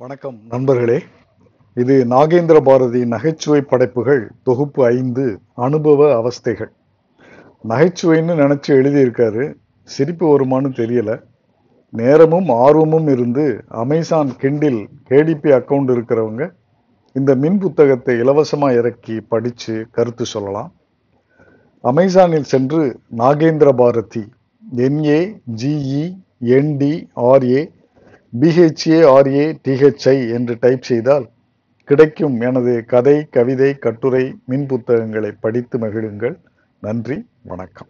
வணக்கம். நண்பர்களே இது நாகேந்திர பாரதி நகைச்சுவை படைப்புகள் தொகுப்பு ஐந்து அனுபவ அவஸ்தைகள். நகைச்சுவைன்னு நினச்சி எழுதியிருக்காரு சிரிப்பு வருமானு தெரியல. நேரமும் ஆர்வமும் இருந்து அமேசான் கிண்டில் கேடிபி அக்கவுண்ட் இருக்கிறவங்க இந்த மின் புத்தகத்தை இலவசமாக இறக்கி படித்து கருத்து சொல்லலாம். அமேசானில் சென்று Nagendra Bharathi N A G E N D B H A R A B H A R A D H I என்று டைப் செய்தால் கிடைக்கும் எனது கதை கவிதை கட்டுரை மின் புத்தகங்களை படித்து மகிழுங்கள். நன்றி வணக்கம்.